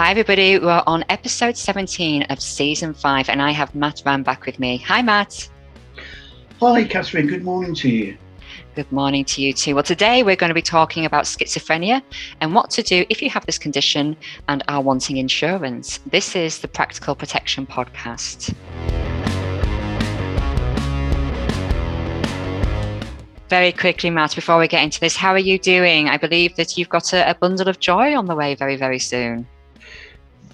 Hi, everybody. We're on episode 17 of season five, and I have Matt Ram back with me. Hi, Matt. Hi, Catherine. Good morning to you. Good morning to you too. Well, today we're going to be talking about schizophrenia and what to do if you have this condition and are wanting insurance. This is the Practical Protection Podcast. Very quickly, Matt, before we get into this, how are you doing? I believe that you've got a, a bundle of joy on the way very, very soon.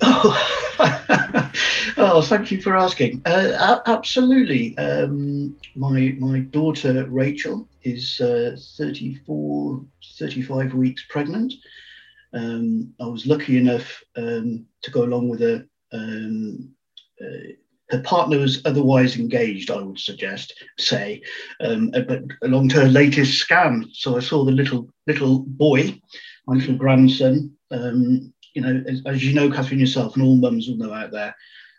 Oh, oh thank you for asking. Uh, absolutely. Um, my my daughter Rachel is uh, 34, 35 weeks pregnant. Um, I was lucky enough um, to go along with her. Um, uh, her partner was otherwise engaged, I would suggest, say, um, uh, but along to her latest scan. So I saw the little little boy, my little grandson, um, you know, as, as, you know, Catherine yourself, and all mums will know out there,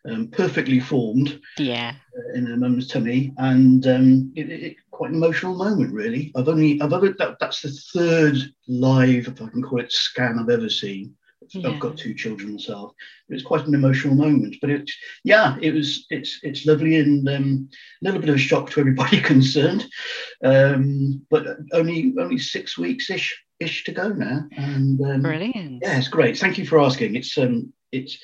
um, perfectly formed. Yeah. Uh, in her mum's tummy, and um, it, it, quite an emotional moment, really. I've only, I've ever, that, that's the third live, if I can call it, scan I've ever seen. Yeah. I've got two children myself. It's quite an emotional moment, but it's yeah, it was it's it's lovely and um, a little bit of a shock to everybody concerned. Um, but only only six weeks ish ish to go now. And um, brilliant. Yeah, it's great. Thank you for asking. It's um, it's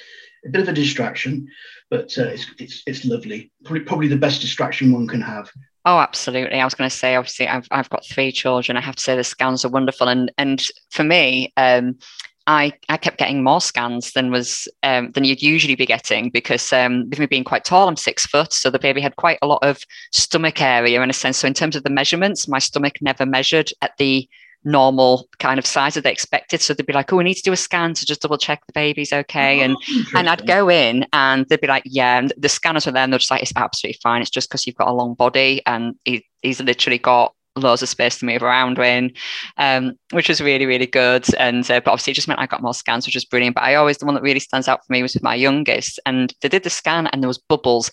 a bit of a distraction, but uh, it's it's it's lovely. Probably probably the best distraction one can have. Oh, absolutely. I was going to say, obviously, I've I've got three children. I have to say the scans are wonderful, and and for me, um, I, I kept getting more scans than was um, than you'd usually be getting because um, with me being quite tall, I'm six foot, so the baby had quite a lot of stomach area in a sense. So in terms of the measurements, my stomach never measured at the normal kind of size that they expected. So they'd be like, "Oh, we need to do a scan to just double check the baby's okay." Oh, and and I'd go in and they'd be like, "Yeah," and the scanners were there, and they're just like, "It's absolutely fine. It's just because you've got a long body and he, he's literally got." loads of space to move around in, um, which was really, really good. And uh, but obviously, it just meant I got more scans, which was brilliant. But I always the one that really stands out for me was with my youngest, and they did the scan, and there was bubbles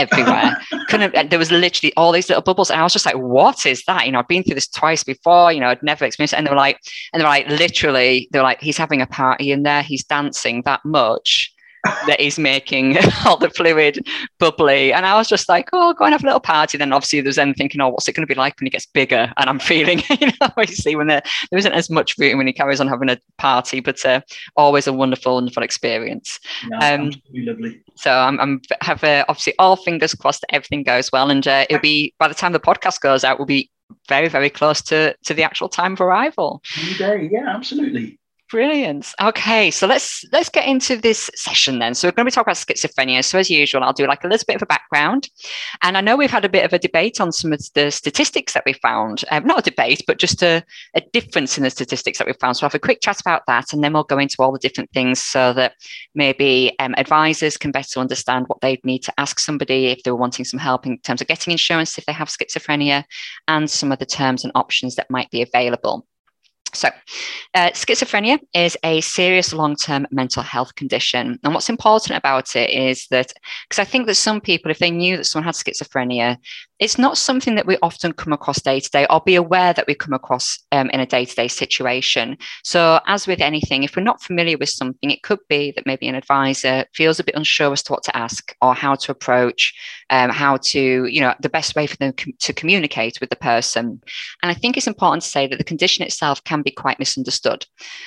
everywhere. Couldn't there was literally all these little bubbles, and I was just like, "What is that?" You know, I've been through this twice before. You know, I'd never experienced it, and they were like, and they were like, literally, they're like, "He's having a party in there. He's dancing that much." That is making all the fluid bubbly. And I was just like, oh, go and have a little party. Then obviously there's then thinking, oh, what's it going to be like when he gets bigger? And I'm feeling, you know, obviously when there, there isn't as much room when he carries on having a party, but uh, always a wonderful, wonderful experience. Yeah, um, lovely. So I'm, I'm have uh, obviously all fingers crossed that everything goes well. And uh, it'll be, by the time the podcast goes out, we'll be very, very close to, to the actual time of arrival. Yeah, absolutely. Brilliant. Okay, so let's let's get into this session then. So we're going to be talking about schizophrenia. So as usual, I'll do like a little bit of a background, and I know we've had a bit of a debate on some of the statistics that we found. Um, not a debate, but just a, a difference in the statistics that we found. So I'll have a quick chat about that, and then we'll go into all the different things so that maybe um, advisors can better understand what they'd need to ask somebody if they were wanting some help in terms of getting insurance if they have schizophrenia, and some of the terms and options that might be available. So, uh, schizophrenia is a serious long term mental health condition. And what's important about it is that, because I think that some people, if they knew that someone had schizophrenia, it's not something that we often come across day to day or be aware that we come across um, in a day to day situation. So, as with anything, if we're not familiar with something, it could be that maybe an advisor feels a bit unsure as to what to ask or how to approach, um, how to, you know, the best way for them com- to communicate with the person. And I think it's important to say that the condition itself can be quite misunderstood.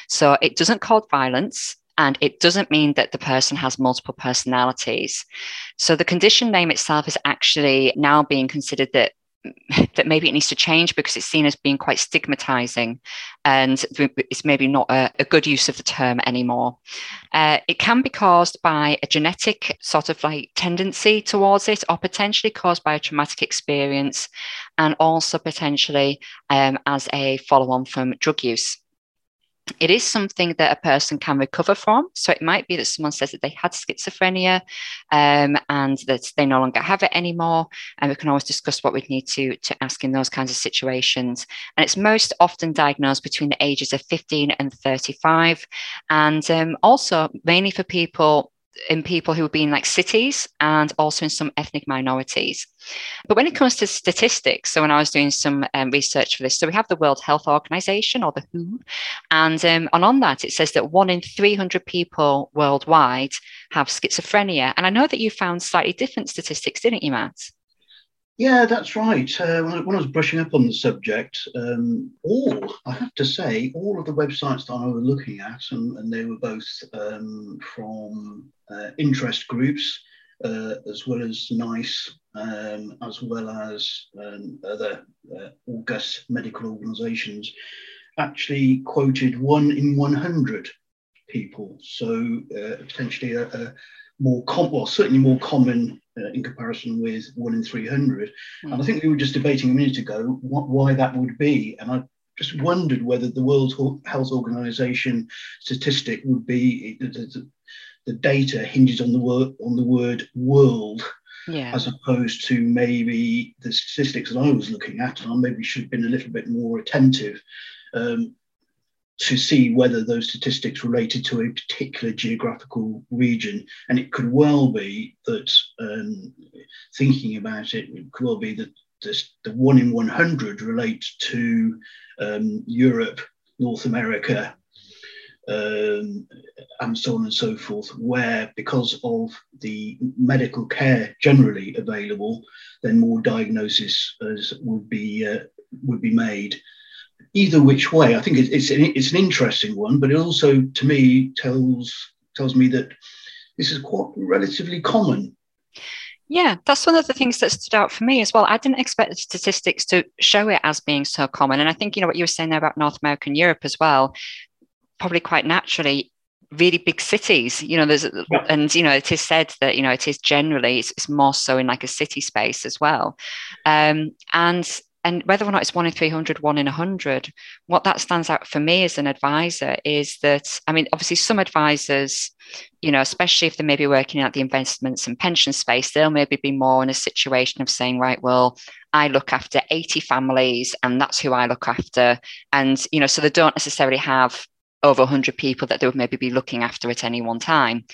So, it doesn't cause violence. And it doesn't mean that the person has multiple personalities. So the condition name itself is actually now being considered that that maybe it needs to change because it's seen as being quite stigmatizing and it's maybe not a, a good use of the term anymore. Uh, it can be caused by a genetic sort of like tendency towards it or potentially caused by a traumatic experience and also potentially um, as a follow on from drug use it is something that a person can recover from. So it might be that someone says that they had schizophrenia um, and that they no longer have it anymore. And we can always discuss what we'd need to, to ask in those kinds of situations. And it's most often diagnosed between the ages of 15 and 35. And um, also, mainly for people in people who have been like cities and also in some ethnic minorities. But when it comes to statistics, so when I was doing some um, research for this, so we have the World Health Organization or the WHO, and, um, and on that it says that one in 300 people worldwide have schizophrenia. And I know that you found slightly different statistics, didn't you, Matt? Yeah, that's right. Uh, when, I, when, I, was brushing up on the subject, um, all, I have to say, all of the websites that I was looking at, and, and they were both um, from uh, interest groups, uh, as well as NICE, um, as well as um, other uh, august medical organizations, actually quoted one in 100 people. So uh, potentially a, a more com- well, certainly more common uh, in comparison with one in 300. Mm. And I think we were just debating a minute ago what, why that would be. And I just wondered whether the World Health Organization statistic would be the, the, the data hinges on the word on the word world. Yeah. As opposed to maybe the statistics that I was looking at, and I maybe should have been a little bit more attentive. Um, to see whether those statistics related to a particular geographical region. And it could well be that, um, thinking about it, it could well be that this, the one in 100 relates to um, Europe, North America, um, and so on and so forth, where because of the medical care generally available, then more diagnosis would be uh, would be made either which way, I think it's, it's, an, it's an interesting one, but it also, to me, tells tells me that this is quite relatively common. Yeah, that's one of the things that stood out for me as well. I didn't expect the statistics to show it as being so common. And I think, you know, what you were saying there about North America and Europe as well, probably quite naturally, really big cities, you know, there's, yeah. and, you know, it is said that, you know, it is generally, it's, it's more so in like a city space as well. Um, and and whether or not it's one in 300 one in 100 what that stands out for me as an advisor is that i mean obviously some advisors you know especially if they may be working at the investments and pension space they'll maybe be more in a situation of saying right well i look after 80 families and that's who i look after and you know so they don't necessarily have over 100 people that they would maybe be looking after at any one time.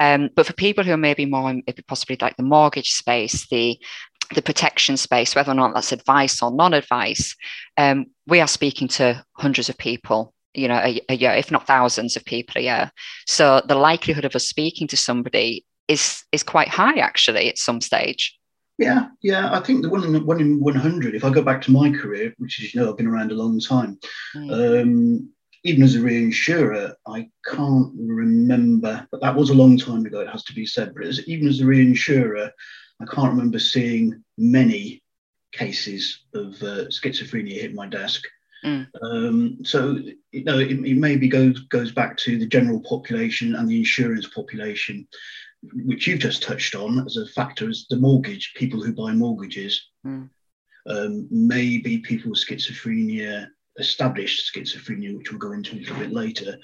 Um, but for people who are maybe more, maybe possibly like the mortgage space, the the protection space, whether or not that's advice or non-advice, um, we are speaking to hundreds of people, you know, a, a, year, if not thousands of people a year. So the likelihood of us speaking to somebody is is quite high, actually, at some stage. Yeah, yeah. I think the one in one in one hundred. If I go back to my career, which is you know I've been around a long time, mm. um, even as a reinsurer, I can't remember, but that was a long time ago. It has to be said. But even as a reinsurer, I can't remember seeing many cases of uh, schizophrenia hit my desk. Mm. Um, so you know, it, it, maybe goes goes back to the general population and the insurance population, which you've just touched on as a factor as the mortgage people who buy mortgages. Mm. Um, maybe people with schizophrenia, established schizophrenia, which we'll go into a little bit later,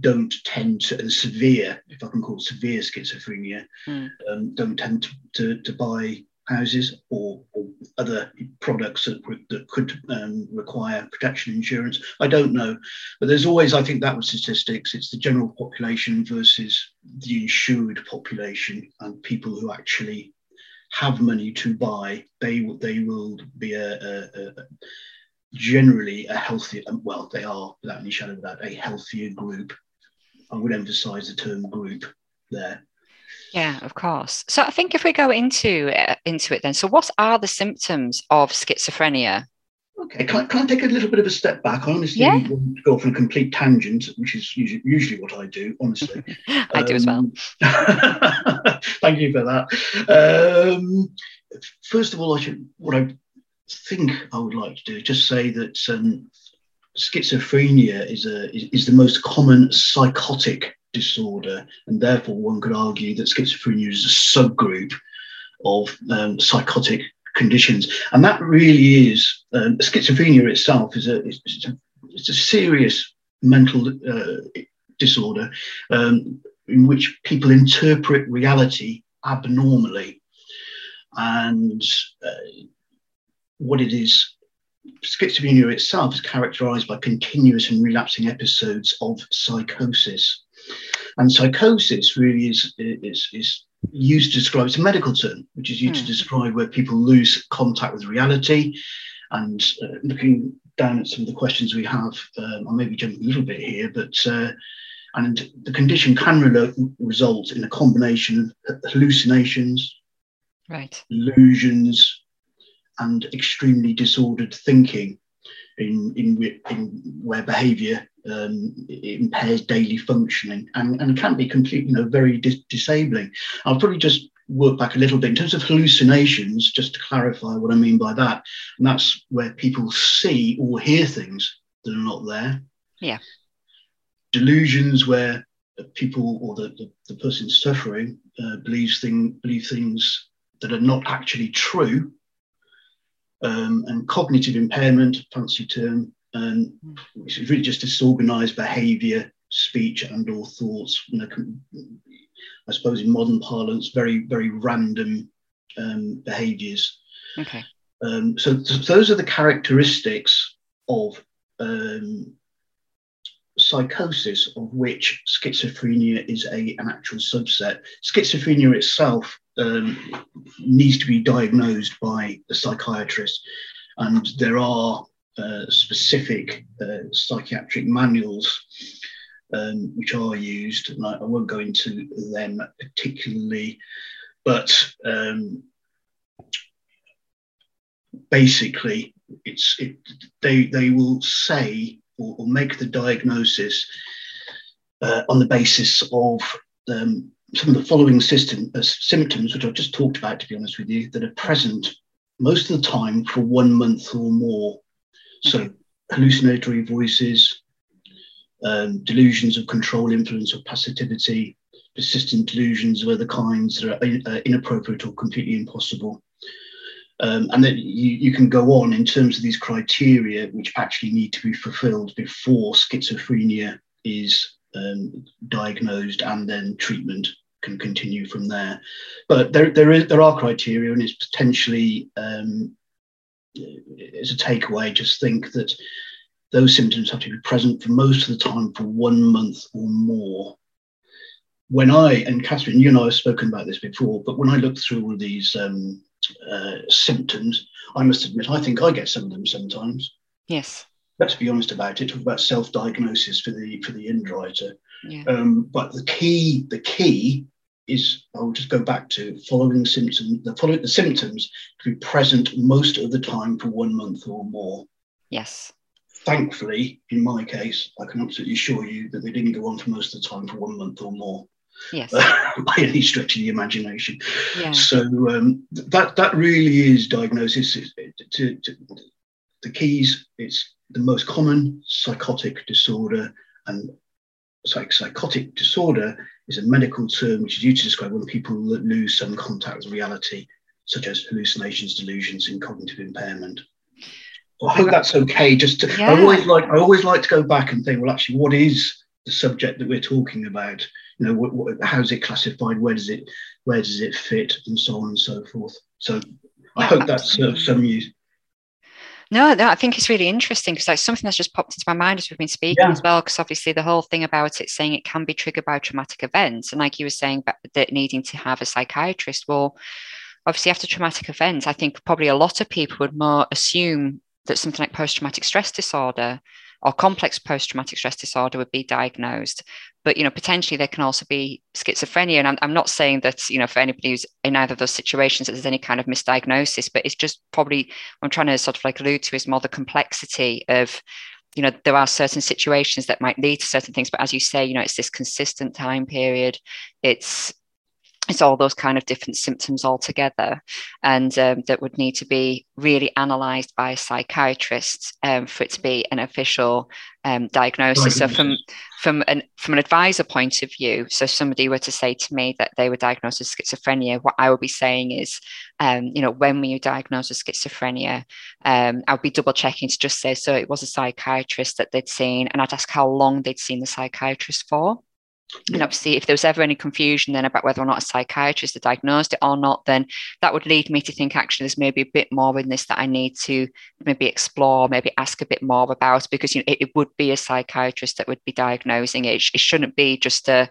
don't tend to, and severe, if I can call it severe schizophrenia, mm. um, don't tend to, to, to, buy houses or, or other products that, that could um, require protection insurance. I don't know. But there's always, I think that was statistics, it's the general population versus the insured population and people who actually have money to buy. They, they will be a, a, a generally a healthier, well, they are without any shadow of doubt, a healthier group I would emphasize the term group there. Yeah, of course. So I think if we go into uh, into it then, so what are the symptoms of schizophrenia? Okay, can I, can I take a little bit of a step back? I honestly yeah. want to go off on a complete tangent, which is usually, usually what I do, honestly. I um, do as well. Um, thank you for that. Um, first of all, I should what I think I would like to do is just say that um, schizophrenia is a is, is the most common psychotic disorder, and therefore one could argue that schizophrenia is a subgroup of um, psychotic conditions, and that really is um, schizophrenia itself is a it's a, it's a serious mental uh, disorder um, in which people interpret reality abnormally, and uh, what it is schizophrenia itself is characterized by continuous and relapsing episodes of psychosis. And psychosis really is, is, is used to describe, it's a medical term, which is used mm. to hmm. describe where people lose contact with reality. And uh, looking down at some of the questions we have, um, I may be jumping a little bit here, but uh, and the condition can re- result in a combination of hallucinations, right, illusions, and extremely disordered thinking, in in, in where behaviour um, impairs daily functioning and, and can be completely, you know, very dis- disabling. I'll probably just work back a little bit in terms of hallucinations, just to clarify what I mean by that. And that's where people see or hear things that are not there. Yeah. Delusions where people or the, the, the person suffering uh, believes thing believe things that are not actually true. Um, and cognitive impairment, fancy term, and which is really just disorganized behavior, speech, and or thoughts. You know, I suppose in modern parlance, very very random um, behaviors. Okay. Um, so th- those are the characteristics of um, psychosis, of which schizophrenia is a an actual subset. Schizophrenia itself um, needs to be diagnosed by a psychiatrist, and there are uh, specific uh, psychiatric manuals um, which are used, and I, I, won't go into them particularly, but um, basically, it's it, they they will say or, or make the diagnosis uh, on the basis of um, some of the following system, uh, symptoms, which I've just talked about, to be honest with you, that are present most of the time for one month or more. So hallucinatory voices, um, delusions of control, influence, or passivity, persistent delusions of other kinds that are uh, inappropriate or completely impossible. Um, and then you, you can go on in terms of these criteria which actually need to be fulfilled before schizophrenia is um, diagnosed and then treatment can continue from there. But there, there, is, there are criteria and it's potentially um, as a takeaway, just think that those symptoms have to be present for most of the time for one month or more. When I, and Catherine, you and I have spoken about this before, but when I look through all these um, uh, symptoms, I must admit, I think I get some of them sometimes. Yes. Let's be honest about it. Talk about self-diagnosis for the for the underwriter. Yeah. Um, but the key, the key is I'll just go back to following symptoms. The following the symptoms to be present most of the time for one month or more. Yes. Thankfully, in my case, I can absolutely assure you that they didn't go on for most of the time for one month or more. Yes. by any stretch of the imagination. Yeah. So um, that that really is diagnosis. To, to, the keys. It's the most common psychotic disorder, and psych- psychotic disorder is a medical term which is used to describe when people lose some contact with reality, such as hallucinations, delusions, and cognitive impairment. I hope that's okay. Just to, yeah. I always like I always like to go back and think, well, actually, what is the subject that we're talking about? You know, what, what, how is it classified? Where does it where does it fit, and so on and so forth. So I yeah, hope that's of some use. No, no, I think it's really interesting because that's something that's just popped into my mind as we've been speaking yeah. as well. Because obviously, the whole thing about it saying it can be triggered by traumatic events, and like you were saying, that needing to have a psychiatrist. Well, obviously, after traumatic events, I think probably a lot of people would more assume that something like post traumatic stress disorder or complex post-traumatic stress disorder would be diagnosed but you know potentially there can also be schizophrenia. And I'm, I'm not saying that you know for anybody who's in either of those situations that there's any kind of misdiagnosis but it's just probably i'm trying to sort of like allude to is more the complexity of you know there are certain situations that might lead to certain things. But as you say you know it's this consistent time period. It's it's all those kind of different symptoms altogether and um, that would need to be really analysed by a psychiatrist um, for it to be an official um, diagnosis. So from from an from an advisor point of view, so if somebody were to say to me that they were diagnosed with schizophrenia, what I would be saying is, um, you know, when were you diagnosed with schizophrenia? Um, I would be double checking to just say so it was a psychiatrist that they'd seen, and I'd ask how long they'd seen the psychiatrist for. And obviously, if there was ever any confusion then about whether or not a psychiatrist had diagnosed it or not, then that would lead me to think actually there's maybe a bit more in this that I need to maybe explore, maybe ask a bit more about, because you know it, it would be a psychiatrist that would be diagnosing it. It shouldn't be just a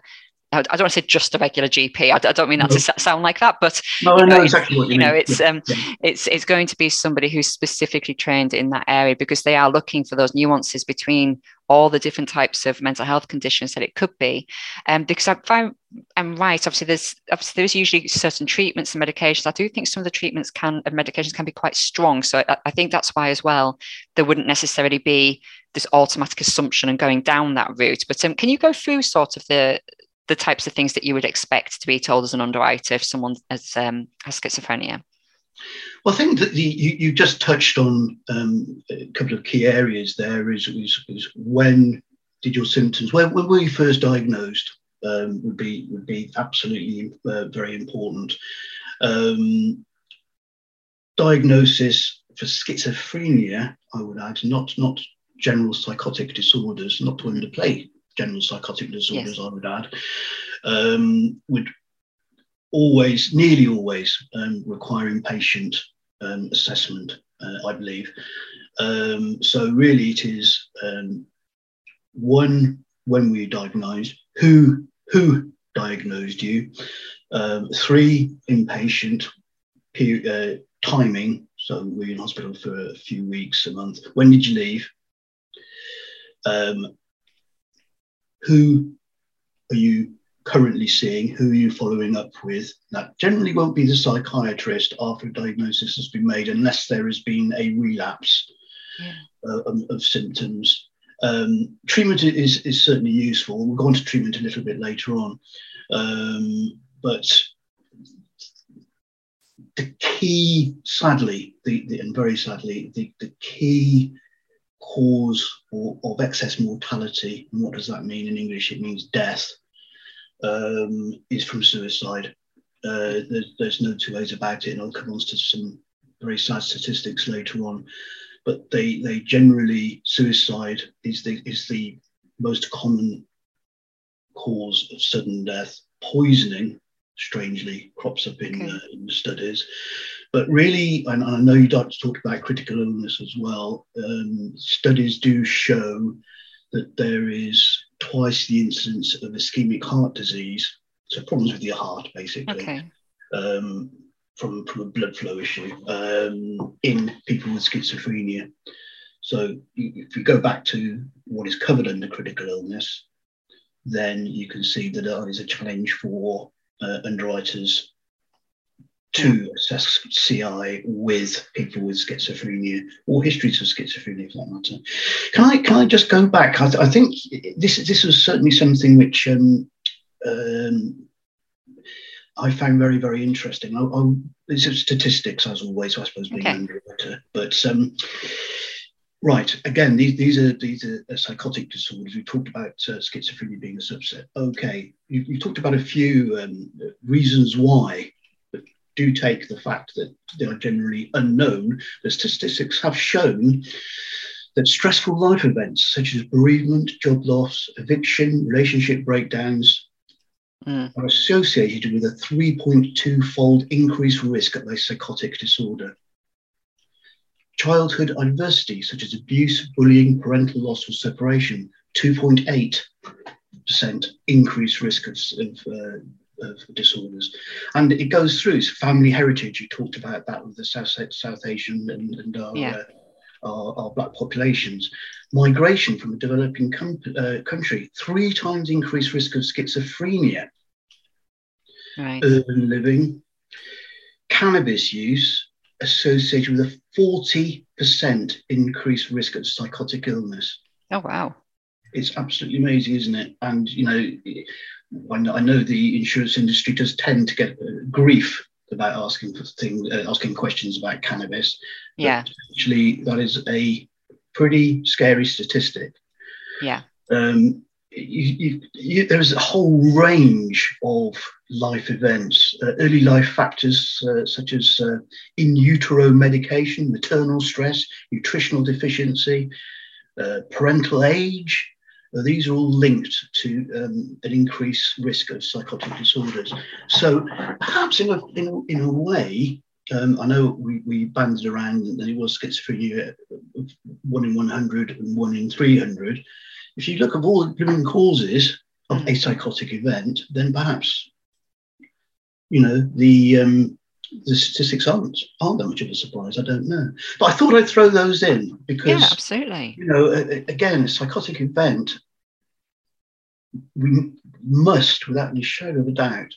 I don't want to say just a regular GP. I, don't mean that no. to sound like that, but no, I know, know exactly you, you know. It's um, yeah. it's it's going to be somebody who's specifically trained in that area because they are looking for those nuances between all the different types of mental health conditions that it could be. Um, because if I'm, I'm right, obviously there's obviously there's usually certain treatments and medications. I do think some of the treatments can and medications can be quite strong. So I, I think that's why as well there wouldn't necessarily be this automatic assumption and going down that route. But um, can you go through sort of the the types of things that you would expect to be told as an underwriter if someone has, um, has schizophrenia? Well, I think that the, you, you just touched on um, a couple of key areas there is, is, is when did your symptoms, when, when were you first diagnosed um, would be would be absolutely uh, very important. Um, diagnosis for schizophrenia, I would add, not not general psychotic disorders, not to underplay general psychotic disorders, yes. I would add, um, would always, nearly always, um, require inpatient um, assessment, uh, I believe. Um, so really, it is um, one when we diagnosed, who who diagnosed you, um, three inpatient uh, timing. So we're in hospital for a few weeks, a month. When did you leave? um, who are you currently seeing? Who are you following up with? That generally won't be the psychiatrist after a diagnosis has been made, unless there has been a relapse yeah. uh, of, of, symptoms. Um, treatment is, is certainly useful. We'll go on to treatment a little bit later on. Um, but the key, sadly, the, the, and very sadly, the, the key cause or, of excess mortality, and what does that mean in English? It means death, um, is from suicide. Uh, there's, there's, no two ways about it, and I'll come on to some very sad statistics later on. But they, they generally suicide is the is the most common cause of sudden death. Poisoning, strangely, crops up in, okay. uh, in studies. But really, and I know you talked about critical illness as well, um, studies do show that there is twice the incidence of ischemic heart disease, so problems with your heart, basically, okay. um, from, from a blood flow issue um, in people with schizophrenia. So if you go back to what is covered under critical illness, then you can see that there is a challenge for uh, underwriters to assess CI with people with schizophrenia or histories of schizophrenia, for that matter. Can I can I just go back? I, th- I think this this was certainly something which um, um, I found very very interesting. I, I, these are statistics as always, I suppose, being okay. underwriter, but. Um, Right. Again, these, these are these are psychotic disorders. We talked about uh, schizophrenia being a subset. Okay, you, you talked about a few um, reasons why do take the fact that they are generally unknown, the statistics have shown that stressful life events such as bereavement, job loss, eviction, relationship breakdowns mm. are associated with a 3.2 fold increased risk of a psychotic disorder. Childhood adversity such as abuse, bullying, parental loss, or separation, 2.8% increased risk of, of uh, of disorders. And it goes through family heritage. You talked about that with the South, South Asian and, and our, yeah. uh, our, our, black populations. Migration from a developing com- uh, country, three times increased risk of schizophrenia. Right. Urban living, cannabis use associated with a 40% increased risk of psychotic illness. Oh, wow. It's absolutely amazing, isn't it? And, you know, I know the insurance industry does tend to get uh, grief about asking for things, uh, asking questions about cannabis. Yeah. Actually, that is a pretty scary statistic. Yeah. Um, you, you, you, there's a whole range of life events, uh, early life factors uh, such as uh, in utero medication, maternal stress, nutritional deficiency, uh, parental age, these are all linked to um, an increased risk of psychotic disorders. So perhaps in a, in a, in a way, um, I know we, we banded around that it was schizophrenia one in 100 and one in 300. If you look at all the living causes, of a psychotic event, then perhaps, you know, the um, the statistics aren't aren't that much of a surprise. I don't know, but I thought I'd throw those in because yeah, absolutely. You know, again, a psychotic event, we must, without any shadow of a doubt,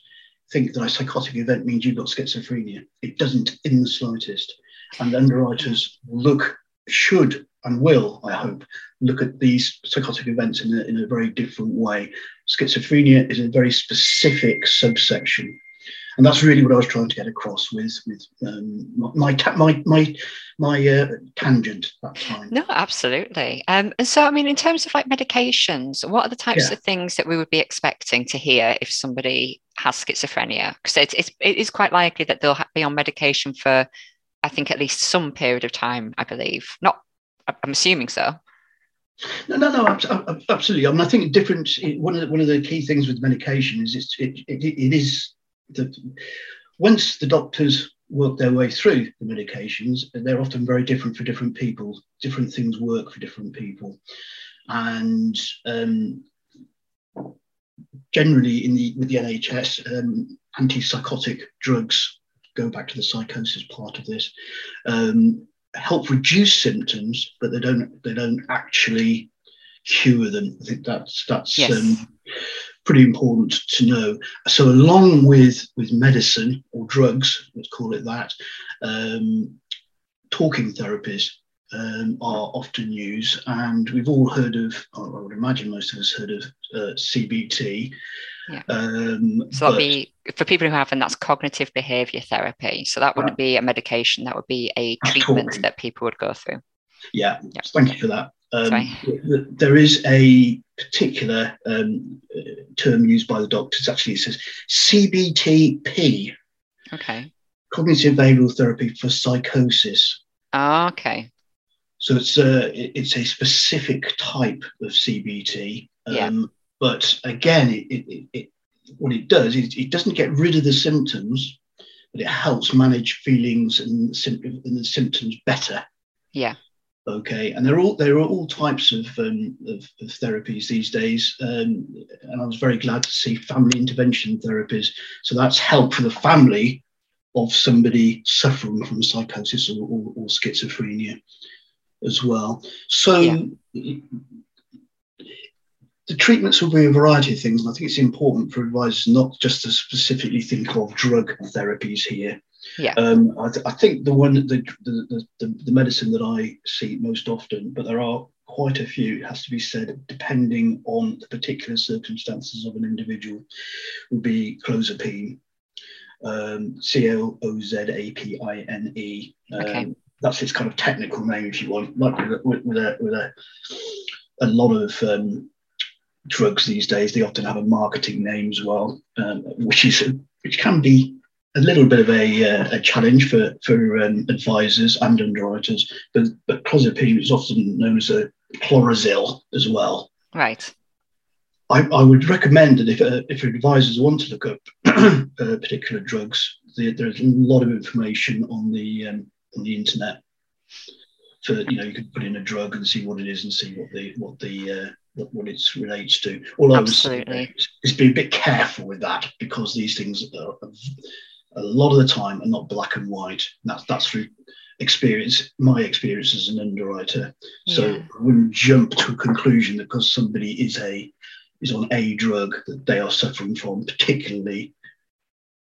think that a psychotic event means you've got schizophrenia. It doesn't in the slightest, and underwriters look should and will, I hope, look at these psychotic events in a, in a very different way. Schizophrenia is a very specific subsection and that's really what I was trying to get across with with um, my my my my uh, tangent that time. No, absolutely. Um, and so, I mean, in terms of like medications, what are the types yeah. of things that we would be expecting to hear if somebody has schizophrenia? Because it's, it's it is quite likely that they'll be on medication for, I think, at least some period of time. I believe. Not, I'm assuming so. No, no, no, absolutely. I mean, I think different. One of the, one of the key things with medication is it's, it, it, it is the, once the doctors work their way through the medications, they're often very different for different people. Different things work for different people, and um, generally in the with the NHS, um, antipsychotic drugs go back to the psychosis part of this. Um, help reduce symptoms, but they don't they don't actually cure them. I think that's that's yes. um, pretty important to know. So, along with with medicine or drugs, let's call it that, um, talking therapies um, are often used, and we've all heard of. I would imagine most of us heard of uh, CBT. Yeah. Um, so that'd be for people who haven't. That's cognitive behavior therapy. So that wouldn't be a medication. That would be a treatment talking. that people would go through. Yeah. yeah. Thank you for that. Um, there is a particular um, term used by the doctors. Actually, it says CBTP. Okay. Cognitive behavioral therapy for psychosis. Oh, okay. So it's a it's a specific type of CBT. Um, yeah. But again, it, it, it, what it does is it doesn't get rid of the symptoms, but it helps manage feelings and, and the symptoms better. Yeah. Okay, and there are all there are all types of, um, of, of therapies these days, um, and I was very glad to see family intervention therapies. So that's help for the family of somebody suffering from psychosis or, or, or schizophrenia as well. So yeah. the treatments will be a variety of things, and I think it's important for advisors not just to specifically think of drug therapies here. Yeah. Um, I, th- I, think the one, the, the, the, the medicine that I see most often, but there are quite a few, it has to be said, depending on the particular circumstances of an individual, would be clozapine, um, C L O Z A P I N E. Um, okay. That's its kind of technical name, if you want, like with, with, with a, with a, a lot of um, drugs these days, they often have a marketing name as well, um, which is which can be a little bit of a, uh, a challenge for for um, advisors and underwriters, but but clozapine is often known as a Clozaril as well. Right. I, I would recommend that if uh, if advisors want to look up uh, particular drugs, the, there's a lot of information on the um, on the internet. For you know, you could put in a drug and see what it is and see what the what the uh, what, it relates to. All Absolutely. I would say is be a bit careful with that because these things are a lot of the time are not black and white. That's that's through experience, my experience as an underwriter. So yeah. I wouldn't jump to a conclusion that because somebody is a is on a drug that they are suffering from, particularly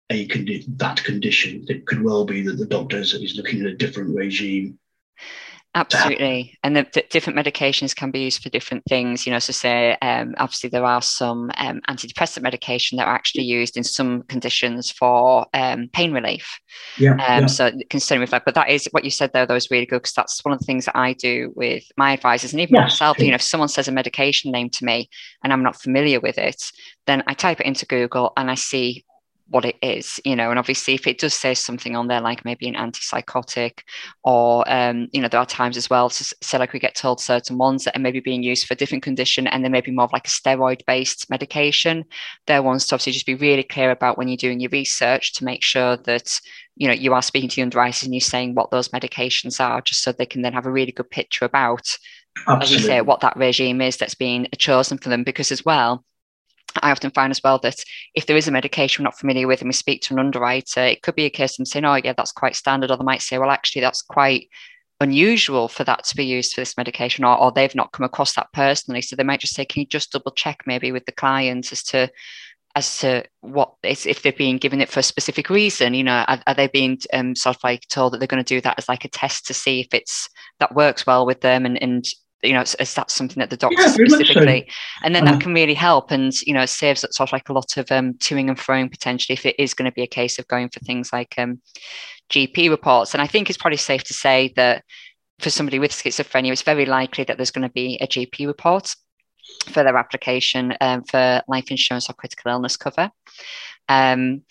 a condi- that condition. It could well be that the doctor is looking at a different regime Absolutely, and the, the, different medications can be used for different things. You know, so say um, obviously there are some um, antidepressant medication that are actually used in some conditions for um, pain relief. Yeah, um, yeah. So considering with that, but that is what you said there. That was really good because that's one of the things that I do with my advisors and even yes. myself. You know, if someone says a medication name to me and I'm not familiar with it, then I type it into Google and I see what it is, you know, and obviously if it does say something on there, like maybe an antipsychotic, or um, you know, there are times as well to say like we get told certain ones that are maybe being used for a different condition, and then maybe more of like a steroid-based medication. They're ones to obviously just be really clear about when you're doing your research to make sure that you know you are speaking to your underwriters and you're saying what those medications are, just so they can then have a really good picture about, Absolutely. as you say, what that regime is that's being chosen for them. Because as well, I often find as well that if there is a medication we're not familiar with and we speak to an underwriter, it could be a case of them saying, oh, yeah, that's quite standard. Or they might say, well, actually, that's quite unusual for that to be used for this medication, or, or they've not come across that personally. So they might just say, can you just double check maybe with the client as to as to what if they're being given it for a specific reason you know are, are they being um, sort of like told that they're going to do that as like a test to see if it's that works well with them and and you know, is that something that the doctor yeah, specifically, and then that uh-huh. can really help and, you know, saves sort of like a lot of um, toing and froing potentially if it is going to be a case of going for things like um, GP reports. And I think it's probably safe to say that for somebody with schizophrenia, it's very likely that there's going to be a GP report for their application um, for life insurance or critical illness cover. Um,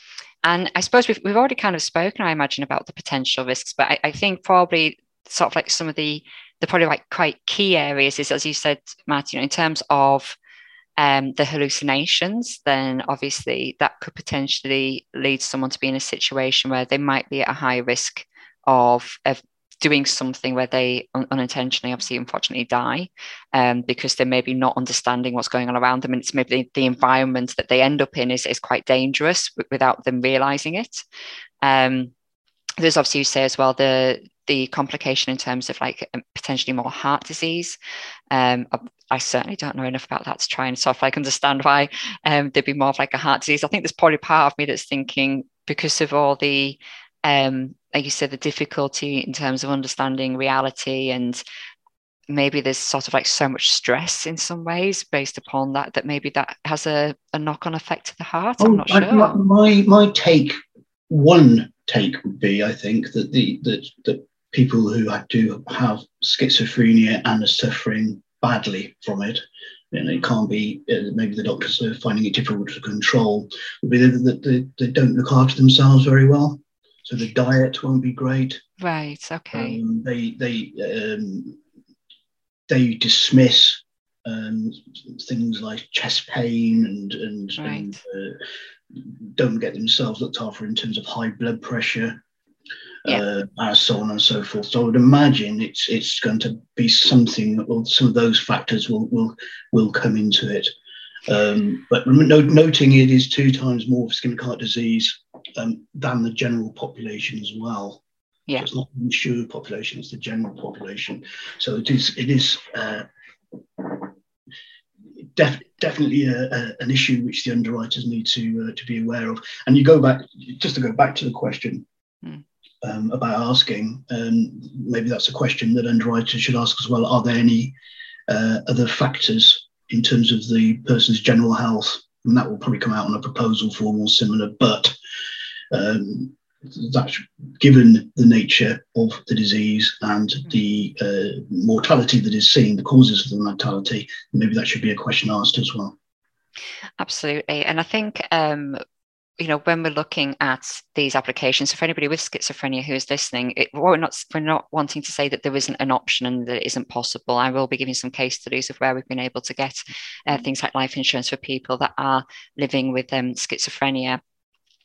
and I suppose we've, we've already kind of spoken, I imagine, about the potential risks, but I, I think probably sort of like some of the the probably like quite key areas is, as you said, Matt, you know, in terms of um, the hallucinations, then obviously that could potentially lead someone to be in a situation where they might be at a high risk of, of doing something where they un- unintentionally, obviously, unfortunately, die um, because they're maybe not understanding what's going on around them. And it's maybe the, the environment that they end up in is, is quite dangerous w- without them realizing it. Um, there's obviously you say as well the the complication in terms of like um, potentially more heart disease. Um, I, I, certainly don't know enough about that to try and sort of like understand why um, there'd be more of like a heart disease. I think there's probably part of me that's thinking because of all the, um, like you said, the difficulty in terms of understanding reality and maybe there's sort of like so much stress in some ways based upon that that maybe that has a, a knock-on effect to the heart. Oh, I'm not sure. I, my my take one take would be, I think, that the that that people who do have schizophrenia and are suffering badly from it, and it can't be, uh, maybe the doctors are finding it difficult to control, would be that they, they don't look after themselves very well. So the diet won't be great. Right. Okay. Um, they they um, they dismiss um, things like chest pain and and, right. and uh, don't get themselves looked after in terms of high blood pressure yeah. uh, so on and so forth. So I would imagine it's it's going to be something, or some of those factors will will will come into it. Um, but noting it is two times more ischemic heart disease um, than the general population as well. Yeah, so it's not the insured population; it's the general population. So it is it is. Uh, def- definitely a, a, an issue which the underwriters need to uh, to be aware of. And you go back just to go back to the question, mm um, about asking. Um, maybe that's a question that underwriters should ask as well. Are there any uh, other factors in terms of the person's general health? And that will probably come out on a proposal form or similar. But um, that's given the nature of the disease and mm-hmm. the uh, mortality that is seen, the causes of the mortality, maybe that should be a question asked as well. Absolutely. And I think um, you know when we're looking at these applications so for anybody with schizophrenia who is listening it, we're not we're not wanting to say that there isn't an option and that it isn't possible. I will be giving some case studies of where we've been able to get uh, things like life insurance for people that are living with um, schizophrenia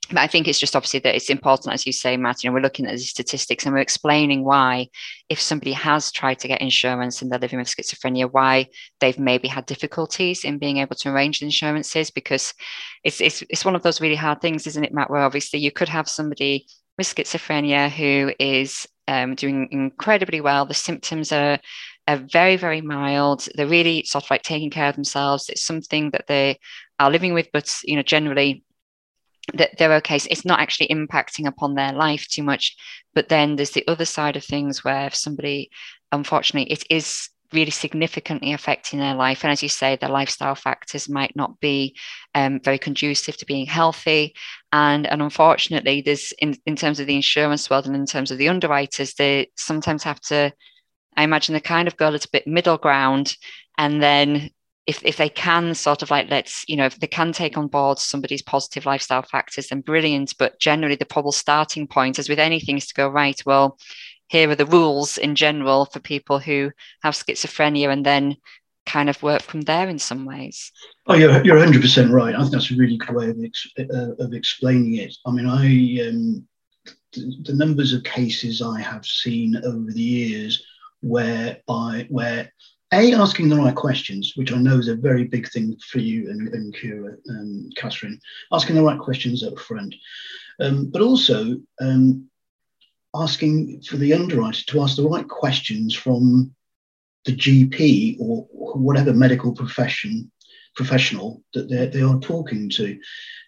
but I think it's just obviously that it's important, as you say, Matt. You know, we're looking at the statistics and we're explaining why, if somebody has tried to get insurance and they're living with schizophrenia, why they've maybe had difficulties in being able to arrange insurances, because it's it's it's one of those really hard things, isn't it, Matt? Where obviously you could have somebody with schizophrenia who is um, doing incredibly well. The symptoms are are very very mild. They're really sort of like taking care of themselves. It's something that they are living with, but you know, generally that they're okay. So it's not actually impacting upon their life too much. But then there's the other side of things where if somebody, unfortunately, it is really significantly affecting their life. And as you say, the lifestyle factors might not be um, very conducive to being healthy. And, and unfortunately, there's in, in terms of the insurance world and in terms of the underwriters, they sometimes have to, I imagine they kind of go a little bit middle ground and then if, if they can sort of like let's you know if they can take on board somebody's positive lifestyle factors then brilliant. But generally the probable starting point as with anything is to go right well here are the rules in general for people who have schizophrenia and then kind of work from there in some ways. Oh you're, you're 100% right. I think that's a really good way of, ex- uh, of explaining it. I mean i um, the, the numbers of cases i have seen over the years where by where a asking the right questions, which I know is a very big thing for you and, and Kira and Catherine, asking the right questions up front, um, but also um, asking for the underwriter to ask the right questions from the GP or whatever medical profession professional that they they are talking to,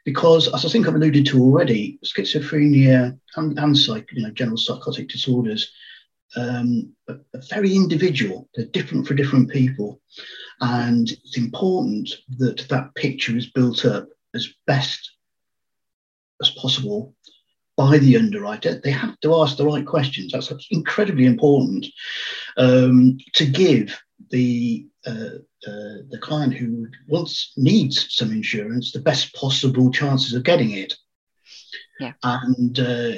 because as I think I've alluded to already, schizophrenia and, and psych, you know, general psychotic disorders um, very individual. They're different for different people, and it's important that that picture is built up as best as possible by the underwriter. They have to ask the right questions. That's incredibly important um, to give the uh, uh, the client who wants needs some insurance the best possible chances of getting it. Yeah. And uh,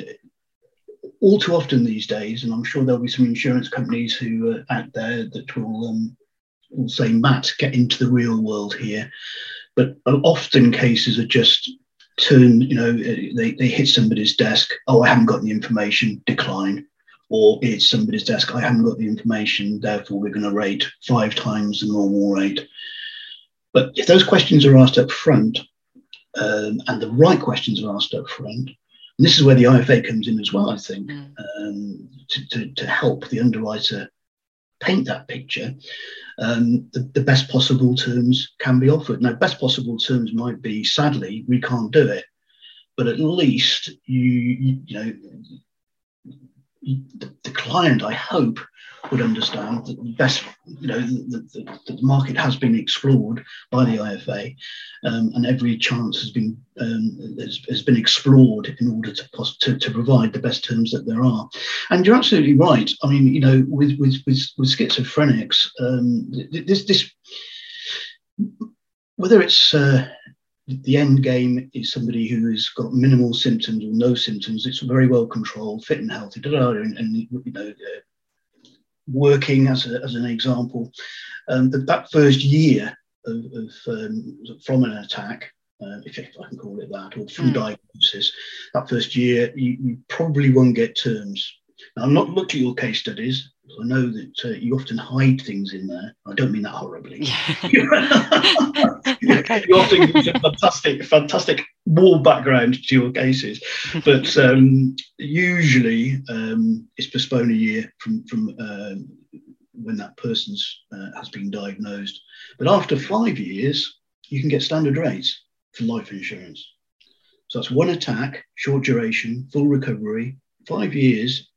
all too often these days, and I'm sure there'll be some insurance companies who are out there that will um, will say, "Matt, get into the real world here." But often cases are just turn, you know, they, they hit somebody's desk. Oh, I haven't got the information, decline. Or it's somebody's desk, I haven't got the information, therefore we're going to rate five times the normal rate. But if those questions are asked up front, um, and the right questions are asked up front, and this is where the IFA comes in as well, I think, mm. um, to, to, to help the underwriter paint that picture, um, the, the, best possible terms can be offered. Now, best possible terms might be, sadly, we can't do it, but at least you, you, you know, the, the, client, I hope, would understand that the best, you know, the, the, the market has been explored by the IFA, um, and every chance has been um, has, has, been explored in order to, to, to provide the best terms that there are. And you're absolutely right. I mean, you know, with with with, with schizophrenics, um, this this whether it's uh, the end game is somebody who has got minimal symptoms or no symptoms. It's very well controlled, fit and healthy, and, and you know, uh, working as, a, as an example. Um, that, that first year of, of um, from an attack, uh, if, I can call it that, or from mm. diagnosis, that first year, you, you probably won't get terms. Now, I've not looked at your case studies, I know that uh, you often hide things in there. I don't mean that horribly. okay. you often use a fantastic, fantastic wall background to your cases, but um, usually um, it's postponed a year from from uh, when that person's uh, has been diagnosed. But after five years, you can get standard rates for life insurance. So that's one attack, short duration, full recovery, five years,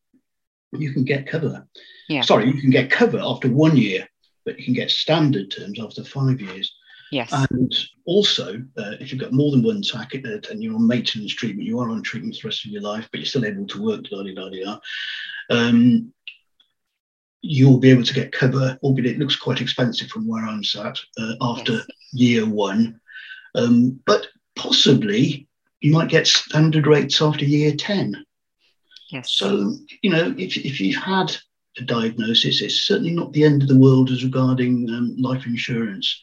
you can get cover. Yeah. Sorry, you can get cover after one year, but you can get standard terms after five years. Yes. And also, uh, if you've got more than one attack uh, and you're on maintenance treatment, you are on treatment for the rest of your life, but you're still able to work, da, da, da, um, you'll be able to get cover, albeit it looks quite expensive from where I'm sat uh, after yes. year one. Um, but possibly you might get standard rates after year 10. Yes. So, you know, if, if you've had a diagnosis, it's certainly not the end of the world as regarding um, life insurance.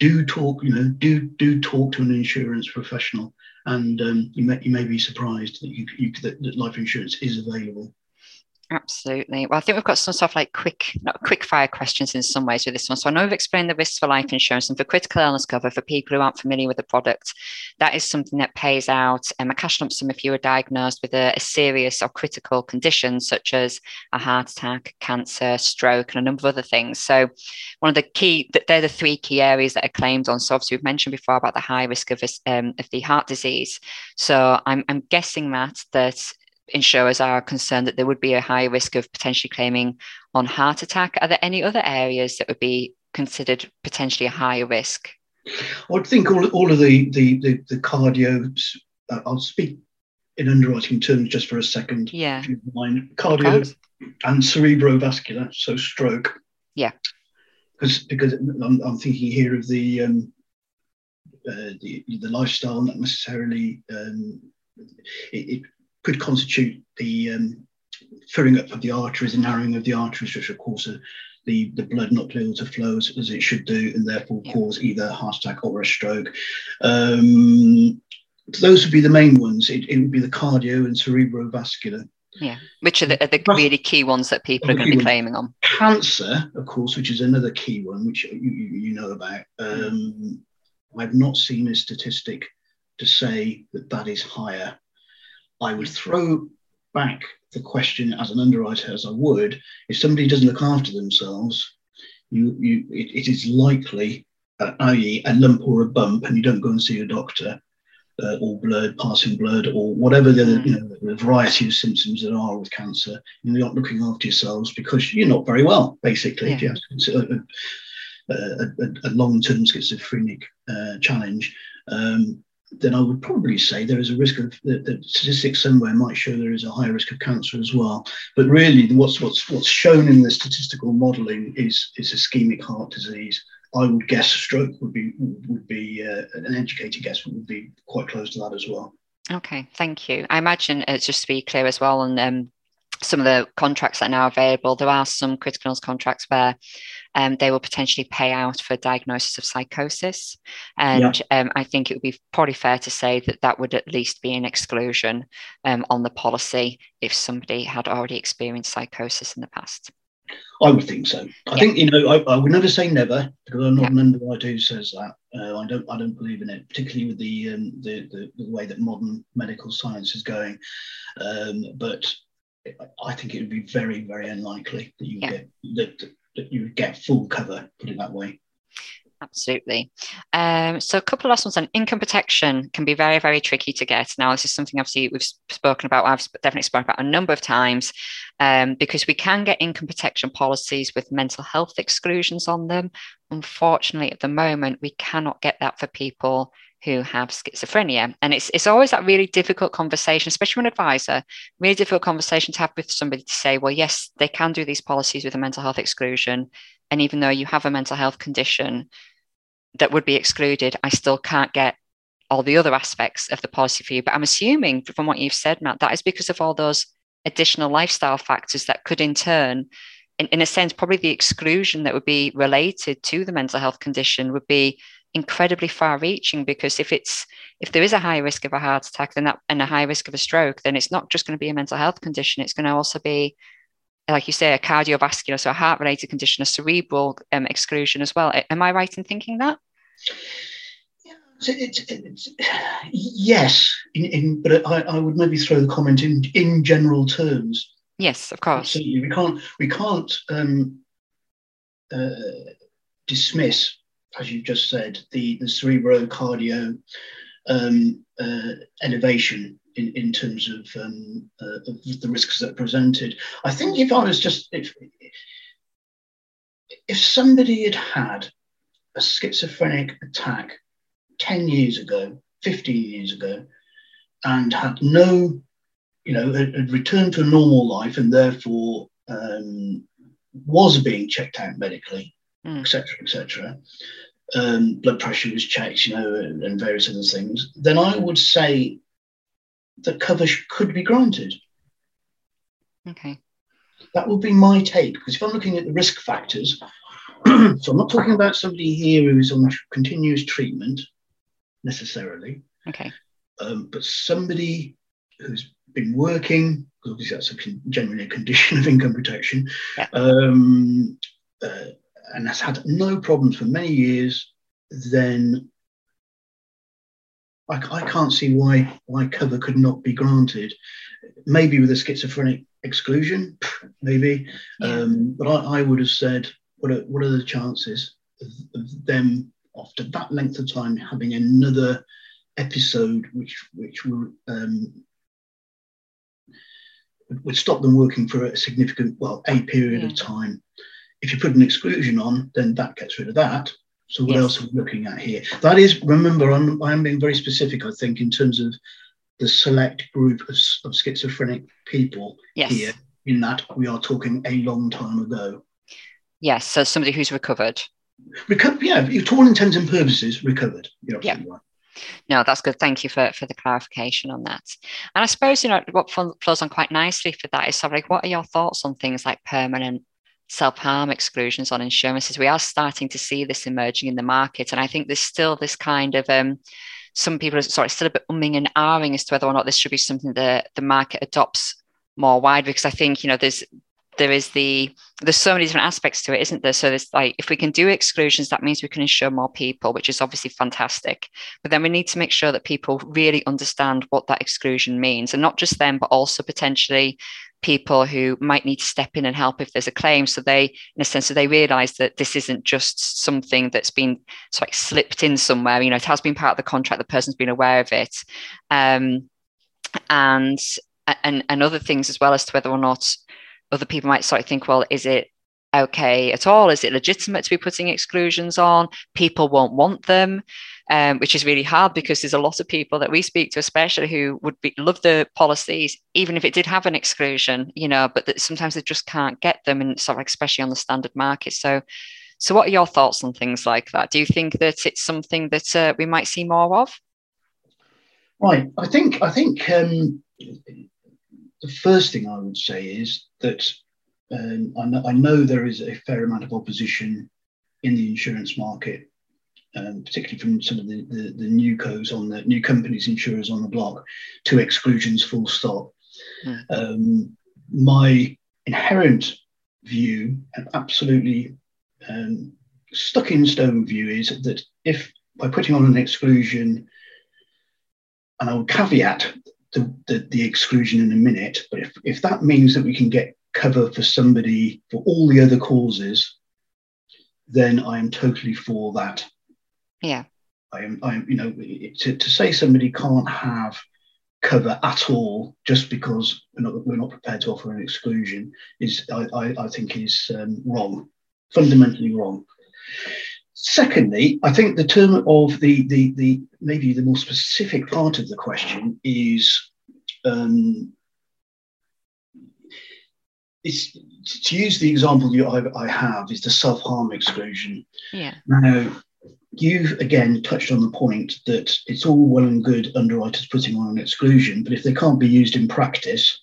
Do talk, you know, do do talk to an insurance professional, and um, you may you may be surprised that you, you that, that life insurance is available. Absolutely. Well, I think we've got some of like quick, not quick fire questions in some ways with this one. So I know we've explained the risks for life insurance and for critical illness cover for people who aren't familiar with the product. That is something that pays out um, a cash lump sum if you are diagnosed with a, a, serious or critical condition such as a heart attack, cancer, stroke, and a number of other things. So one of the key, that they're the three key areas that are claimed on. So obviously we've mentioned before about the high risk of, um, of the heart disease. So I'm, I'm guessing that that insurers are concerned that there would be a high risk of potentially claiming on heart attack. Are there any other areas that would be considered potentially a higher risk? I'd think all, all of the the the, the cardio. Uh, I'll speak in underwriting terms just for a second. Yeah. Mind. Cardio and cerebrovascular, so stroke. Yeah. Because because I'm, I'm thinking here of the um, uh, the the lifestyle, not necessarily um, it, it, could constitute the um, filling up of the arteries and narrowing of the arteries, which of course are the, the blood not able to flow as, as, it should do and therefore yeah. cause either a heart attack or a stroke. Um, those would be the main ones. It, it, would be the cardio and cerebrovascular. Yeah, which are the, are the really key ones that people are going to be claiming on? Cancer, of course, which is another key one, which you, you, you know about. Um, I've not seen a statistic to say that that is higher. I would throw back the question as an underwriter as I would if somebody doesn't look after themselves. You, you, it, it is likely, uh, i.e., a lump or a bump, and you don't go and see a doctor uh, or blood, passing blood, or whatever the, mm. you know, the variety of symptoms that are with cancer. You're not looking after yourselves because you're not very well, basically. Yeah. Yes. It's a, a, a, a long-term schizophrenic uh, challenge. Um, then I would probably say there is a risk of the, the, statistics somewhere might show there is a higher risk of cancer as well. But really, what's what's what's shown in the statistical modelling is is ischemic heart disease I would guess stroke would be would be uh, an educated guess would be quite close to that as well. Okay, thank you. I imagine it's just to be clear as well, and um, some of the contracts that are now available, there are some critical illness contracts where um, they will potentially pay out for diagnosis of psychosis. And yeah. um, I think it would be probably fair to say that that would at least be an exclusion um, on the policy if somebody had already experienced psychosis in the past. I would think so. I yeah. think you know I, I, would never say never because I'm not yeah. an underwriter who says that. Uh, I don't I don't believe in it, particularly with the, um, the, the the way that modern medical science is going. Um, but I think it would be very very unlikely that you yeah. get that, that you would get full cover. Put it that way. Absolutely. Um, so a couple of last ones on income protection can be very, very tricky to get. Now, this is something obviously we've spoken about, I've definitely spoken about a number of times, um, because we can get income protection policies with mental health exclusions on them. Unfortunately, at the moment, we cannot get that for people who have schizophrenia. And it's, it's always that really difficult conversation, especially an advisor, really difficult conversation to have with somebody to say, well, yes, they can do these policies with a mental health exclusion. And even though you have a mental health condition, that would be excluded, I still can't get all the other aspects of the policy for you. But I'm assuming from what you've said, Matt, that is because of all those additional lifestyle factors that could in turn, in, in a sense, probably the exclusion that would be related to the mental health condition would be incredibly far reaching because if it's if there is a high risk of a heart attack then that and a high risk of a stroke then it's not just going to be a mental health condition it's going to also be like you say, a cardiovascular, so a heart related condition, a cerebral um, exclusion as well. Am I right in thinking that? It's, it's, yes, in, in, but I, I, would maybe throw the comment in in general terms. Yes, of course. Absolutely. We can't we can't um, uh, dismiss, as you just said, the the cerebrocardio um, uh, elevation in, in terms of, um, uh, of the risks that are presented. I think if I was just if if somebody had had a schizophrenic attack 10 years ago, 15 years ago, and had no, you know, had, had returned to a normal life and therefore um, was being checked out medically, etc., mm. etc. Et um, blood pressure was checked, you know, and, and various other things. Then I would say that cover could be granted. Okay. That would be my take because if I'm looking at the risk factors, so I'm not talking about somebody here who's on continuous treatment necessarily. Okay. Um, but somebody who's been working, because obviously that's a con- generally a condition of income protection, yeah. um, uh, and has had no problems for many years, then I, I can't see why why cover could not be granted. Maybe with a schizophrenic exclusion, maybe. Yeah. Um, but I, I, would have said, what are, what are the chances of, of, them after that length of time having another episode which which will um, would stop them working for a significant, well, a period yeah. of time. If you put an exclusion on, then that gets rid of that. So what yes. else are we looking at here? That is, remember, I'm, I'm being very specific, I think, in terms of the select group of, of schizophrenic people yes. here, in that we are talking a long time ago. Yes, so somebody who's recovered. Reco- yeah, to all intents and purposes, recovered. yeah. Right. No, that's good. Thank you for, for the clarification on that. And I suppose, you know, what flows on quite nicely for that is sort of like, what are your thoughts on things like permanent self harm exclusions on insurances. We are starting to see this emerging in the market. And I think there's still this kind of, um, some people are sorry, still a bit umming and ahhing as to whether or not this should be something that the market adopts more wide because I think you know there's there is the there's so many different aspects to it isn't there so there's like if we can do exclusions that means we can insure more people which is obviously fantastic but then we need to make sure that people really understand what that exclusion means and not just them but also potentially people who might need to step in and help if there's a claim. So they in a sense so they realize that this isn't just something that's been sort of slipped in somewhere. You know it has been part of the contract. The person's been aware of it. Um, and and and other things as well as to whether or not other people might sort of think, well, is it okay at all? Is it legitimate to be putting exclusions on? People won't want them, um, which is really hard because there's a lot of people that we speak to, especially who would be, love the policies, even if it did have an exclusion, you know, but that sometimes they just can't get them, and sort of especially on the standard market. So, so what are your thoughts on things like that? Do you think that it's something that uh, we might see more of? Right. I think I think um, the first thing I would say is that um, I, know, I, know, there is a fair amount of opposition in the insurance market, um, particularly from some of the, the, the new codes on the new companies, insurers on the block, to exclusions full stop. Mm. Um, my inherent view, an absolutely um, stuck in stone view, is that if by putting on an exclusion, and I will caveat the, the, the, exclusion in a minute. But if, if that means that we can get cover for somebody for all the other causes, then I am totally for that. Yeah. I am, I am you know, to, to say somebody can't have cover at all just because we're not, we're not prepared to offer an exclusion is, I, I, I think, is um, wrong, fundamentally wrong. Secondly, I think the term of the, the, the maybe the more specific part of the question is um, it's, to use the example you, I, I have is the self-harm exclusion. Yeah. Now, you've again touched on the point that it's all well and good underwriters putting on an exclusion, but if they can't be used in practice,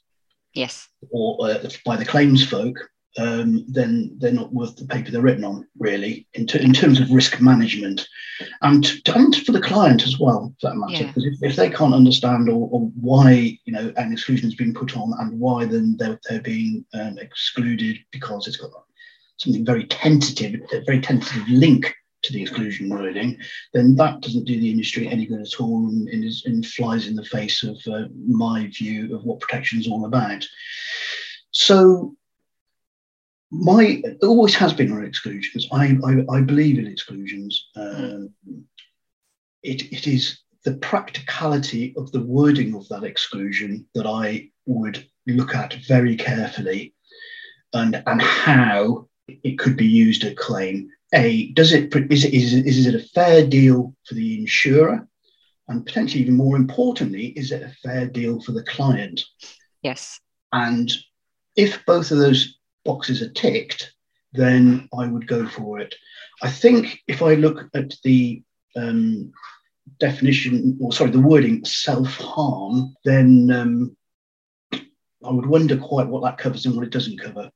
yes, or uh, by the claims folk, um, then they're not worth the paper they're written on, really, in, t- in terms of risk management, and, and for the client as well, for that matter. Because yeah. if, if, they can't understand or, or, why you know an exclusion has been put on and why then they're, they're being um, excluded because it's got something very tentative, a very tentative link to the exclusion wording, then that doesn't do the industry any good at all and, and, is, and flies in the face of uh, my view of what protection is all about. So my always has been on exclusions. I, I, I believe in exclusions. Um, it, it is the practicality of the wording of that exclusion that I would look at very carefully and, and how it could be used at claim. A, does it is, it is, is it a fair deal for the insurer? And potentially even more importantly, is it a fair deal for the client? Yes. And if both of those boxes are ticked, then I would go for it. I think if I look at the um, definition, or sorry, the wording self harm, then um, I would wonder quite what that covers and what it doesn't cover.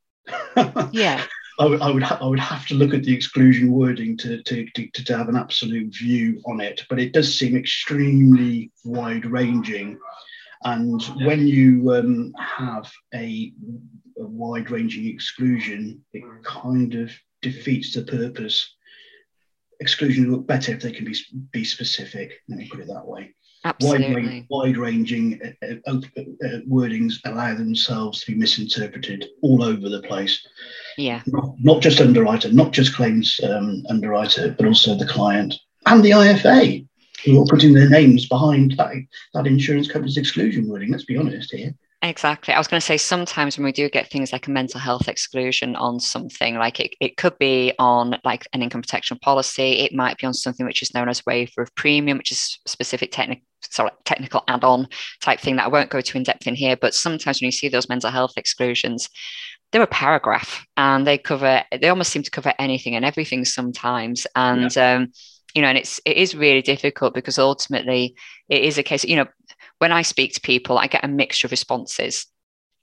yeah. I would, I would, ha- I would have to look at the exclusion wording to, to, to, to have an absolute view on it, but it does seem extremely wide ranging. And when you um, have a a wide ranging exclusion, it kind of defeats the purpose. Exclusions look better if they can be, be specific. Let me put it that way. Absolutely. Wide, ranging uh, uh, uh, wordings allow themselves to be misinterpreted all over the place. Yeah. Not, not just underwriter, not just claims um, underwriter, but also the client and the IFA who are putting their names behind that, that insurance company's exclusion wording. Let's be honest here. Exactly. I was going to say sometimes when we do get things like a mental health exclusion on something, like it, it could be on like an income protection policy, it might be on something which is known as waiver of premium, which is specific technical sorry, technical add-on type thing that I won't go too in depth in here. But sometimes when you see those mental health exclusions, they're a paragraph and they cover they almost seem to cover anything and everything sometimes. And yeah. um, you know, and it's it is really difficult because ultimately it is a case, you know, when I speak to people, I get a mixture of responses.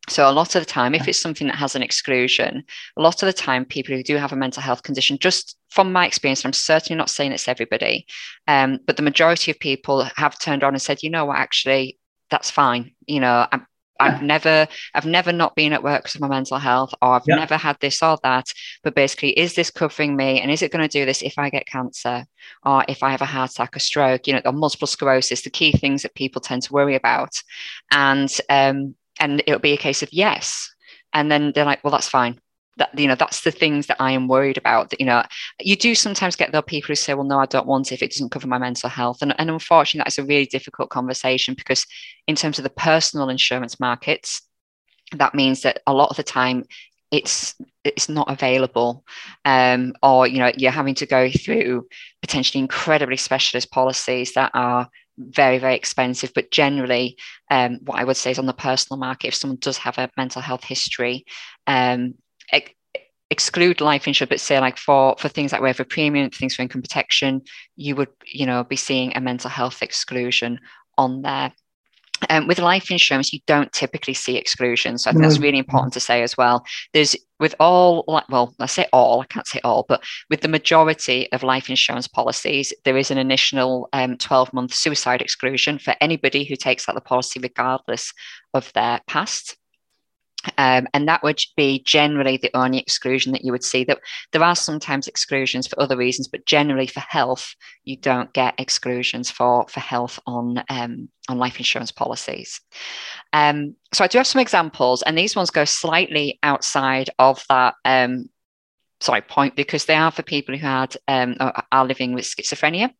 So a lot of the time, if it's something that has an exclusion, a lot of the time, people who do have a mental health condition, just from my experience, I'm certainly not saying it's everybody, um, but the majority of people have turned on and said, you know what, actually, that's fine. You know, I'm, I've never, I've never not been at work because of my mental health, or I've yeah. never had this or that. But basically, is this covering me? And is it going to do this if I get cancer, or if I have a heart attack, a stroke, you know, or multiple sclerosis? The key things that people tend to worry about, and um, and it'll be a case of yes, and then they're like, well, that's fine that you know that's the things that i am worried about that you know you do sometimes get the people who say well no i don't want it if it doesn't cover my mental health. And, and unfortunately that's a really difficult conversation because in terms of the personal insurance markets that means that a lot of the time it's it's not available um, or you know you're having to go through potentially incredibly specialist policies that are very very expensive. But generally um, what i would say is on the personal market if someone does have a mental health history um, ex- exclude life insurance, but say like for for things like waiver premium, things for income protection, you would you know be seeing a mental health exclusion on there. Um, with life insurance, you don't typically see exclusions. So I think no. that's really important to say as well. There's with all, like well, I say all, I can't say all, but with the majority of life insurance policies, there is an initial um, 12 month suicide exclusion for anybody who takes out the policy, regardless of their past. Um, and that would be generally the only exclusion that you would see. That there are sometimes exclusions for other reasons, but generally for health, you don't get exclusions for for health on um, on life insurance policies. Um, so I do have some examples, and these ones go slightly outside of that. Um, sorry, point because they are for people who had um, are living with schizophrenia.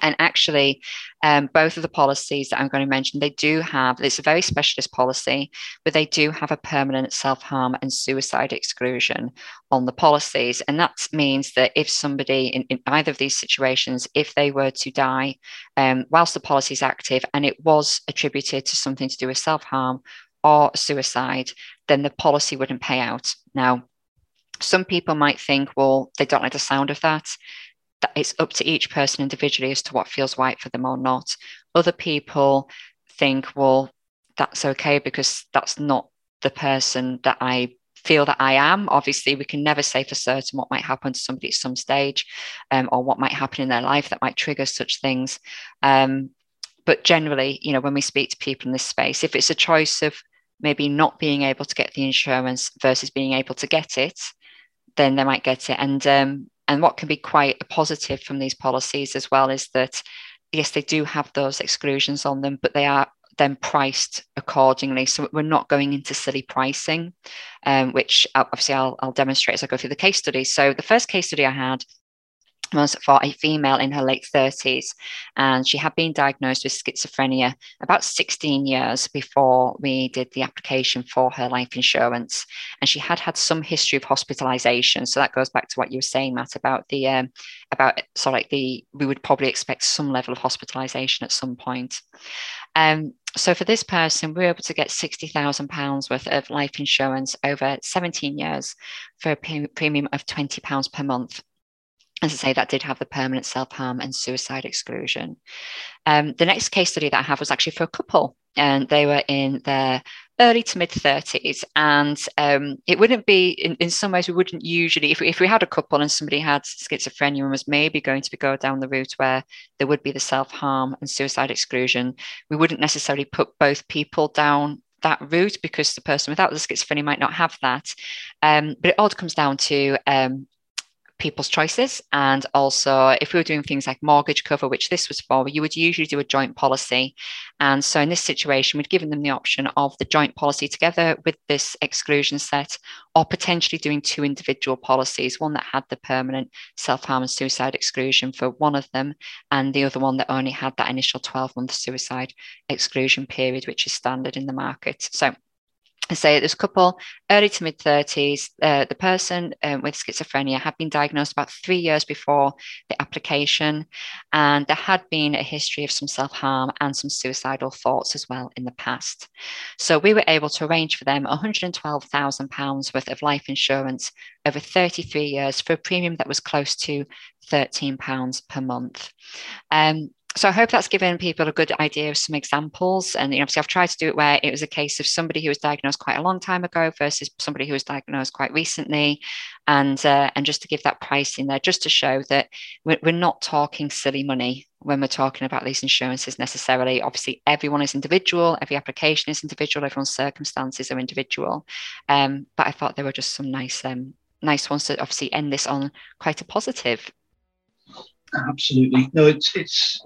And actually, um, both of the policies that I'm going to mention, they do have, it's a very specialist policy, but they do have a permanent self harm and suicide exclusion on the policies. And that means that if somebody in, in either of these situations, if they were to die um, whilst the policy is active and it was attributed to something to do with self harm or suicide, then the policy wouldn't pay out. Now, some people might think, well, they don't like the sound of that that it's up to each person individually as to what feels right for them or not. Other people think, well, that's okay because that's not the person that I feel that I am. Obviously, we can never say for certain what might happen to somebody at some stage um, or what might happen in their life that might trigger such things. Um, but generally, you know, when we speak to people in this space, if it's a choice of maybe not being able to get the insurance versus being able to get it, then they might get it. And um, and what can be quite a positive from these policies as well is that, yes, they do have those exclusions on them, but they are then priced accordingly. So we're not going into silly pricing, um, which obviously I'll, I'll demonstrate as I go through the case study. So the first case study I had was for a female in her late 30s, and she had been diagnosed with schizophrenia about 16 years before we did the application for her life insurance. And she had had some history of hospitalization. So that goes back to what you were saying, Matt, about the um, about so like the we would probably expect some level of hospitalization at some point. Um, so for this person, we were able to get £60,000 worth of life insurance over 17 years for a premium of £20 per month as I say, that did have the permanent self harm and suicide exclusion. Um, the next case study that I have was actually for a couple, and they were in their early to mid 30s. And um, it wouldn't be, in, in some ways, we wouldn't usually, if we, if we had a couple and somebody had schizophrenia and was maybe going to go down the route where there would be the self harm and suicide exclusion, we wouldn't necessarily put both people down that route because the person without the schizophrenia might not have that. Um, but it all comes down to um, people's choices. And also, if we were doing things like mortgage cover, which this was for, you would usually do a joint policy. And so, in this situation, we'd given them the option of the joint policy together with this exclusion set, or potentially doing two individual policies one that had the permanent self harm and suicide exclusion for one of them, and the other one that only had that initial 12 month suicide exclusion period, which is standard in the market. So, say a couple early to mid 30s uh, the person um, with schizophrenia had been diagnosed about three years before the application and there had been a history of some self-harm and some suicidal thoughts as well in the past. So we were able to arrange for them 112000 pounds worth of life insurance over 33 years for a premium that was close to 13 pounds per month. Um, so I hope that's given people a good idea of some examples. And you know, obviously, I've tried to do it where it was a case of somebody who was diagnosed quite a long time ago versus somebody who was diagnosed quite recently, and uh, and just to give that pricing there, just to show that we're, we're not talking silly money when we're talking about these insurances necessarily. Obviously, everyone is individual, every application is individual, everyone's circumstances are individual. Um, but I thought there were just some nice um, nice ones to obviously end this on quite a positive Absolutely. No, it's it's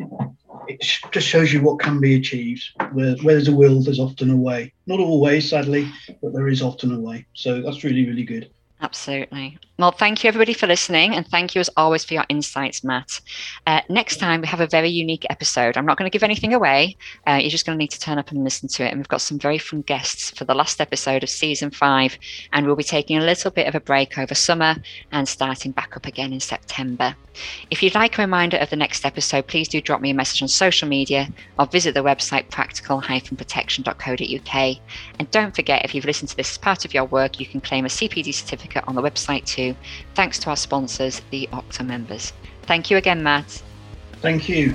it just shows you what can be achieved. Where, where there's a will, there's often a way. Not always, sadly, but there is often a way. So that's really, really good. Absolutely. Well, thank you everybody for listening, and thank you as always for your insights, Matt. Uh, next time we have a very unique episode. I'm not going to give anything away. Uh, you're just going to need to turn up and listen to it. And we've got some very fun guests for the last episode of season five, and we'll be taking a little bit of a break over summer and starting back up again in September. If you'd like a reminder of the next episode, please do drop me a message on social media or visit the website practical-protection.co.uk. And don't forget, if you've listened to this as part of your work, you can claim a CPD certificate on the website too thanks to our sponsors, the Octo members. Thank you again, Matt. Thank you.